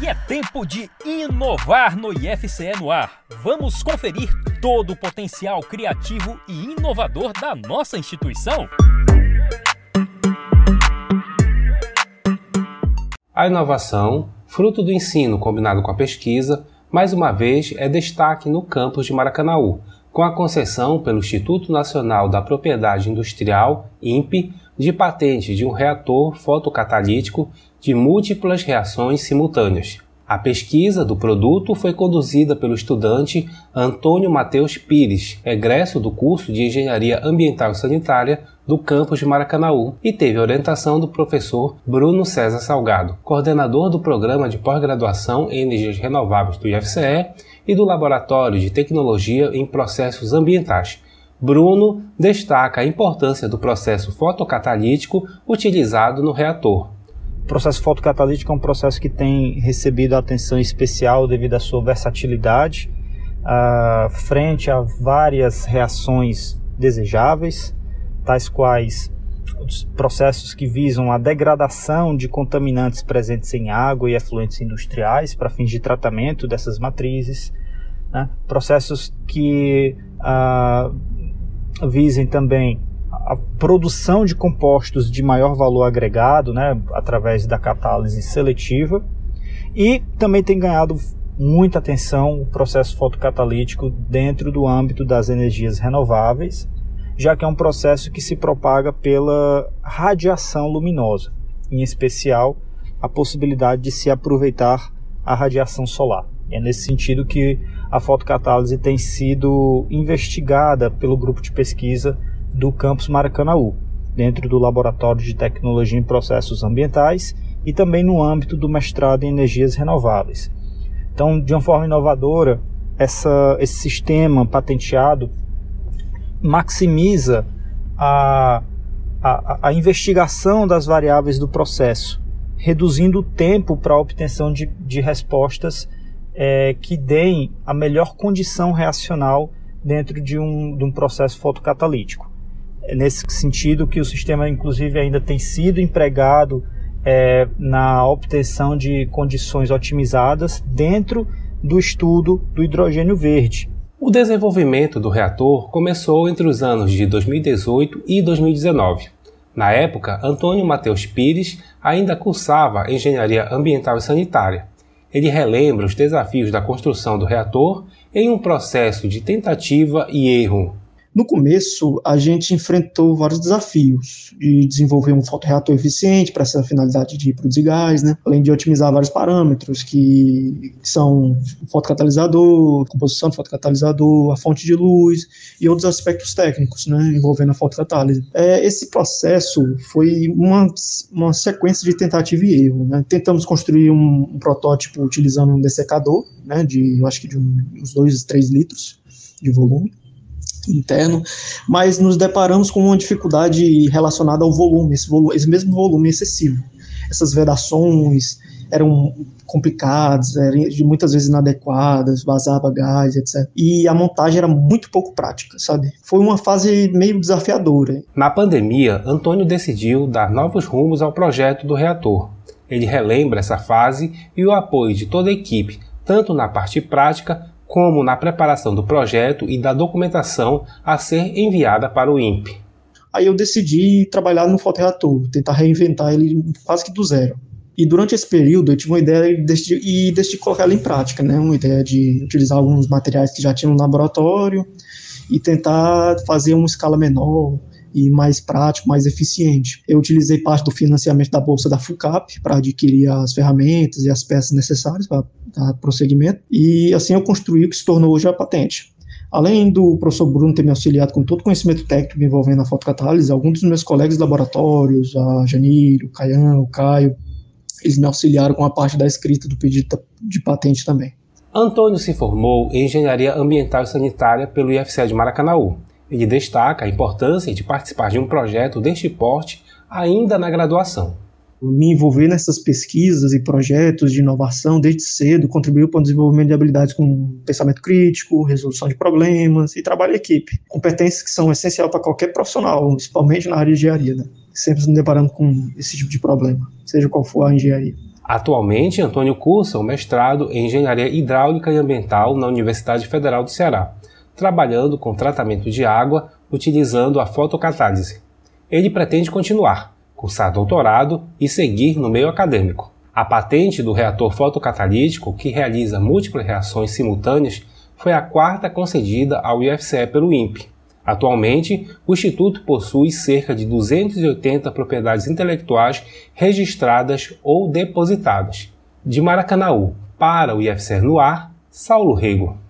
E é tempo de inovar no IFCE no ar. Vamos conferir todo o potencial criativo e inovador da nossa instituição? A inovação, fruto do ensino combinado com a pesquisa, mais uma vez é destaque no campus de Maracanaú, com a concessão pelo Instituto Nacional da Propriedade Industrial, INPE, de patente de um reator fotocatalítico de múltiplas reações simultâneas. A pesquisa do produto foi conduzida pelo estudante Antônio Mateus Pires, egresso do curso de Engenharia Ambiental e Sanitária do campus de Maracanaú, e teve orientação do professor Bruno César Salgado, coordenador do programa de pós-graduação em energias renováveis do IFCE e do Laboratório de Tecnologia em Processos Ambientais. Bruno destaca a importância do processo fotocatalítico utilizado no reator. O processo fotocatalítico é um processo que tem recebido atenção especial devido à sua versatilidade, uh, frente a várias reações desejáveis, tais quais os processos que visam a degradação de contaminantes presentes em água e efluentes industriais para fins de tratamento dessas matrizes, né? processos que uh, visem também a produção de compostos de maior valor agregado, né, através da catálise seletiva, e também tem ganhado muita atenção o processo fotocatalítico dentro do âmbito das energias renováveis, já que é um processo que se propaga pela radiação luminosa, em especial a possibilidade de se aproveitar a radiação solar. É nesse sentido que a fotocatálise tem sido investigada pelo grupo de pesquisa do campus Maracanaú, dentro do Laboratório de Tecnologia em Processos Ambientais e também no âmbito do mestrado em Energias Renováveis. Então, de uma forma inovadora, essa, esse sistema patenteado maximiza a, a, a investigação das variáveis do processo, reduzindo o tempo para a obtenção de, de respostas é, que deem a melhor condição reacional dentro de um, de um processo fotocatalítico. É nesse sentido que o sistema, inclusive, ainda tem sido empregado é, na obtenção de condições otimizadas dentro do estudo do hidrogênio verde. O desenvolvimento do reator começou entre os anos de 2018 e 2019. Na época, Antônio Mateus Pires ainda cursava Engenharia Ambiental e Sanitária. Ele relembra os desafios da construção do reator em um processo de tentativa e erro, no começo, a gente enfrentou vários desafios de desenvolver um fotoreator eficiente para essa finalidade de produzir gás, né? além de otimizar vários parâmetros que, são fotocatalisador, composição do fotocatalisador, a fonte de luz e outros aspectos técnicos né, envolvendo a fotocatálise. É, esse processo foi uma, uma sequência de tentativa e erro. Né? Tentamos construir um, um protótipo utilizando um dessecador, né, de, eu acho que de um, uns 2, 3 litros de volume interno, mas nos deparamos com uma dificuldade relacionada ao volume, esse, volume, esse mesmo volume excessivo. Essas vedações eram complicadas, eram muitas vezes inadequadas, vazava gás, etc. E a montagem era muito pouco prática, sabe? Foi uma fase meio desafiadora. Na pandemia, Antônio decidiu dar novos rumos ao projeto do reator. Ele relembra essa fase e o apoio de toda a equipe, tanto na parte prática como na preparação do projeto e da documentação a ser enviada para o INPE. Aí eu decidi trabalhar no fotoreator, tentar reinventar ele quase que do zero. E durante esse período eu tive uma ideia e decidi, e decidi colocar ela em prática, né? Uma ideia de utilizar alguns materiais que já tinha no laboratório e tentar fazer uma escala menor, e mais prático, mais eficiente. Eu utilizei parte do financiamento da bolsa da FUCAP para adquirir as ferramentas e as peças necessárias para prosseguimento, e assim eu construí o que se tornou hoje a patente. Além do professor Bruno ter me auxiliado com todo o conhecimento técnico envolvendo a fotocatálise, alguns dos meus colegas de laboratórios, a Janir, o Caian, o Caio, eles me auxiliaram com a parte da escrita do pedido de patente também. Antônio se formou em Engenharia Ambiental e Sanitária pelo IFCE de Maracanaú ele destaca a importância de participar de um projeto deste porte ainda na graduação. Me envolver nessas pesquisas e projetos de inovação desde cedo contribuiu para o desenvolvimento de habilidades como pensamento crítico, resolução de problemas e trabalho em equipe. Competências que são essenciais para qualquer profissional, principalmente na área de engenharia. Né? sempre se deparando com esse tipo de problema, seja qual for a engenharia. Atualmente, Antônio cursa o mestrado em Engenharia Hidráulica e Ambiental na Universidade Federal do Ceará, trabalhando com tratamento de água utilizando a fotocatálise. Ele pretende continuar, cursar doutorado e seguir no meio acadêmico. A patente do reator fotocatalítico, que realiza múltiplas reações simultâneas, foi a quarta concedida ao IFCE pelo INPE. Atualmente, o Instituto possui cerca de 280 propriedades intelectuais registradas ou depositadas. De Maracanaú para o IFCE no ar, Saulo Rego.